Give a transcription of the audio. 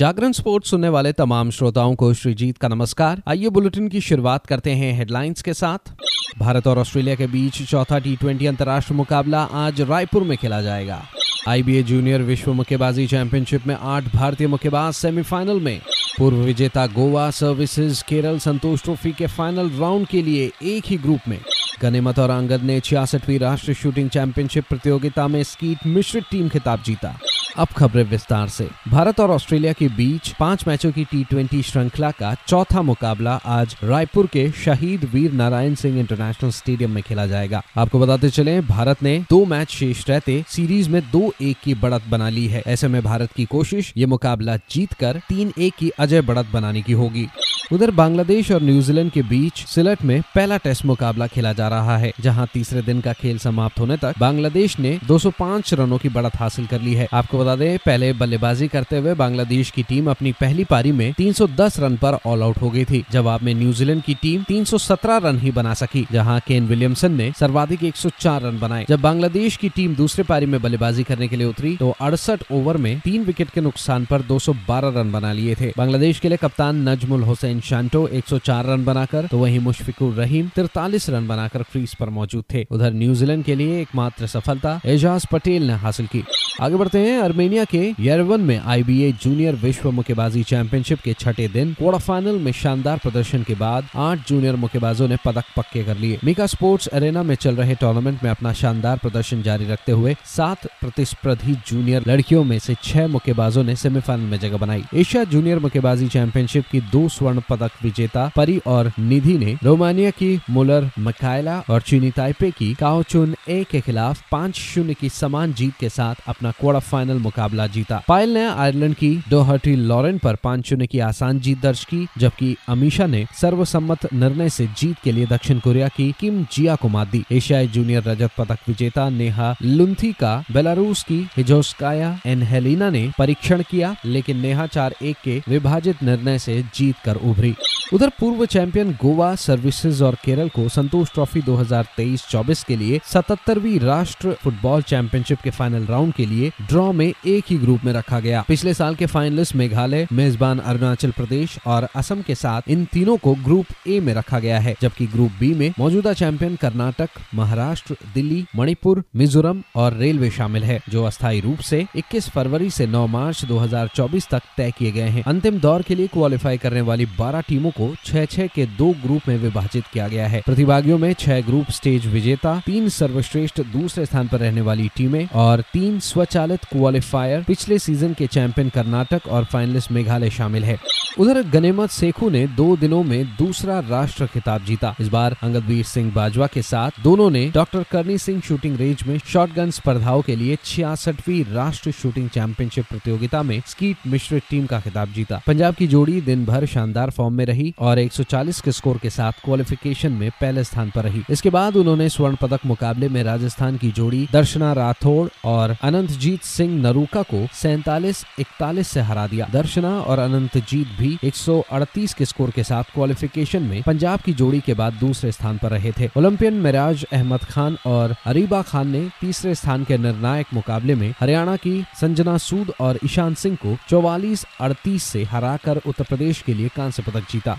जागरण sports सुनने वाले तमाम श्रोताओं को श्रीजीत का नमस्कार। आइए बुलेटिन की शुरुआत करते हैं हेडलाइंस के साथ। भारत और ऑस्ट्रेलिया के बीच चौथा टी ट्वेंटी अंतर्राष्ट्रीय मुकाबला आज रायपुर में खेला जाएगा। आईबीए जूनियर विश्व मुक्केबाजी चैंपियनशिप में आठ भारतीय मुक्केबाज सेमीफाइनल में। पूर्व विजेता गोवा सर्विसेज़ केरल संतोष ट्रॉफी के फाइनल राउंड के लिए एक ही ग्रुप में। गनेमत और अंगद ने छियासठवीं राष्ट्रीय शूटिंग चैंपियनशिप प्रतियोगिता में स्कीट मिश्रित टीम खिताब जीता। अब खबरें विस्तार से। भारत और ऑस्ट्रेलिया के बीच पाँच मैचों की टी ट्वेंटी श्रृंखला का चौथा मुकाबला आज रायपुर के शहीद वीर नारायण सिंह इंटरनेशनल स्टेडियम में खेला जाएगा। आपको बताते चले, भारत ने दो मैच शेष रहते सीरीज़ में दो एक की बढ़त बना ली है। ऐसे में भारत की कोशिश ये मुकाबला जीत कर तीन एक की अजय बढ़त बनाने की होगी। उधर बांग्लादेश और न्यूजीलैंड के बीच सिलट में पहला टेस्ट मुकाबला खेला जा रहा है, जहाँ तीसरे दिन का खेल समाप्त होने तक बांग्लादेश ने 205 रनों की बढ़त हासिल कर ली है। आपको बता दें। पहले बल्लेबाजी करते हुए बांग्लादेश की टीम अपनी पहली पारी में 310 रन पर ऑल आउट हो गई थी। जवाब में न्यूजीलैंड की टीम 317 रन ही बना सकी, जहाँ केन विलियमसन ने सर्वाधिक 104 रन बनाए। जब बांग्लादेश की टीम दूसरे पारी में बल्लेबाजी करने के लिए उतरी तो अड़सठ ओवर में तीन विकेट के नुकसान पर 212 रन बना लिए थे। बांग्लादेश के लिए कप्तान नजमुल हुसैन शांटो 104 रन बनाकर तो वहीं मुशफिकुर रहीम तिरतालीस रन बनाकर क्रीज पर मौजूद थे। उधर न्यूजीलैंड के लिए एकमात्र सफलता एजाज पटेल ने हासिल की। आगे बढ़ते हैं अर्मेनिया के यरवन में आईबीए जूनियर विश्व मुक्केबाजी चैंपियनशिप के छठे दिन क्वार्टर फाइनल में शानदार प्रदर्शन के बाद आठ जूनियर मुक्केबाजों ने पदक पक्के कर लिए। मिका स्पोर्ट्स अरेना में चल रहे टूर्नामेंट में अपना शानदार प्रदर्शन जारी रखते हुए सात प्रतिस्पर्धी जूनियर लड़कियों में से छह मुक्केबाजों ने सेमीफाइनल में जगह बनाई। एशिया जूनियर मुक्केबाजी चैंपियनशिप की दो स्वर्ण पदक विजेता परी और निधि ने रोमानिया की मुलर मकायला और चीनी ताइपे की काओचुन ए के खिलाफ पाँच शून्य की समान जीत के साथ अपना क्वार्टर फाइनल मुकाबला जीता। पायल ने आयरलैंड की डोहर्टी लॉरेन पर पाँच शून्य की आसान जीत दर्ज की, जबकि अमीशा ने सर्वसम्मत निर्णय से जीत के लिए दक्षिण कोरिया की किम जिया को मात दी। एशियाई जूनियर रजत पदक विजेता नेहा लुंथी का बेलारूस की हिजोस्काया एनहेलिना ने परीक्षण किया, लेकिन नेहा चार एक के विभाजित निर्णय से जीत कर उभरी। उधर पूर्व चैंपियन गोवा सर्विसेज़ और केरल को संतोष ट्रॉफी 2023-24 के लिए 77वीं राष्ट्र फुटबॉल चैंपियनशिप के फाइनल राउंड के लिए ड्रॉ में एक ही ग्रुप में रखा गया। पिछले साल के फाइनलिस्ट मेघालय, मेजबान अरुणाचल प्रदेश और असम के साथ इन तीनों को ग्रुप ए में रखा गया है, जबकि ग्रुप बी में मौजूदा चैंपियन कर्नाटक, महाराष्ट्र, दिल्ली, मणिपुर, मिजोरम और रेलवे शामिल है, जो अस्थायी रूप से 21 फरवरी से 9 मार्च 2024 तक तय किए गए हैं। अंतिम दौर के लिए क्वालिफाई करने वाली 12 टीमों को छह छह के दो ग्रुप में विभाजित किया गया है। प्रतिभागियों में छह ग्रुप स्टेज विजेता, तीन सर्वश्रेष्ठ दूसरे स्थान पर रहने वाली टीमें और तीन स्वचालित क्वालिफायर पिछले सीज़न के चैंपियन कर्नाटक और फाइनलिस्ट मेघालय शामिल है। उधर गनेमत सेखू ने दो दिनों में दूसरा राष्ट्र खिताब जीता। इस बार अंगदवीर सिंह बाजवा के साथ दोनों ने doctor Karni Singh shooting range में शॉटगन स्पर्धाओं के लिए छियासठवीं राष्ट्र शूटिंग चैंपियनशिप प्रतियोगिता में स्कीट मिश्रित टीम का खिताब जीता। पंजाब की जोड़ी दिन भर शानदार फॉर्म में रही और 140 के स्कोर के साथ क्वालिफिकेशन में पहले स्थान पर रही। इसके बाद उन्होंने स्वर्ण पदक मुकाबले में राजस्थान की जोड़ी दर्शना राठौड़ और अनंतजीत सिंह नरूका को सैतालीस इकतालीस से हरा दिया। दर्शना और अनंतजीत भी 138 के स्कोर के साथ क्वालिफिकेशन में पंजाब की जोड़ी के बाद दूसरे स्थान पर रहे थे। ओलंपियन मिराज अहमद खान और अरीबा खान ने तीसरे स्थान के निर्णायक मुकाबले में हरियाणा की संजना सूद और ईशान सिंह को चौवालीस अड़तीस से हराकर उत्तर प्रदेश के लिए कांस्य पदक जीता।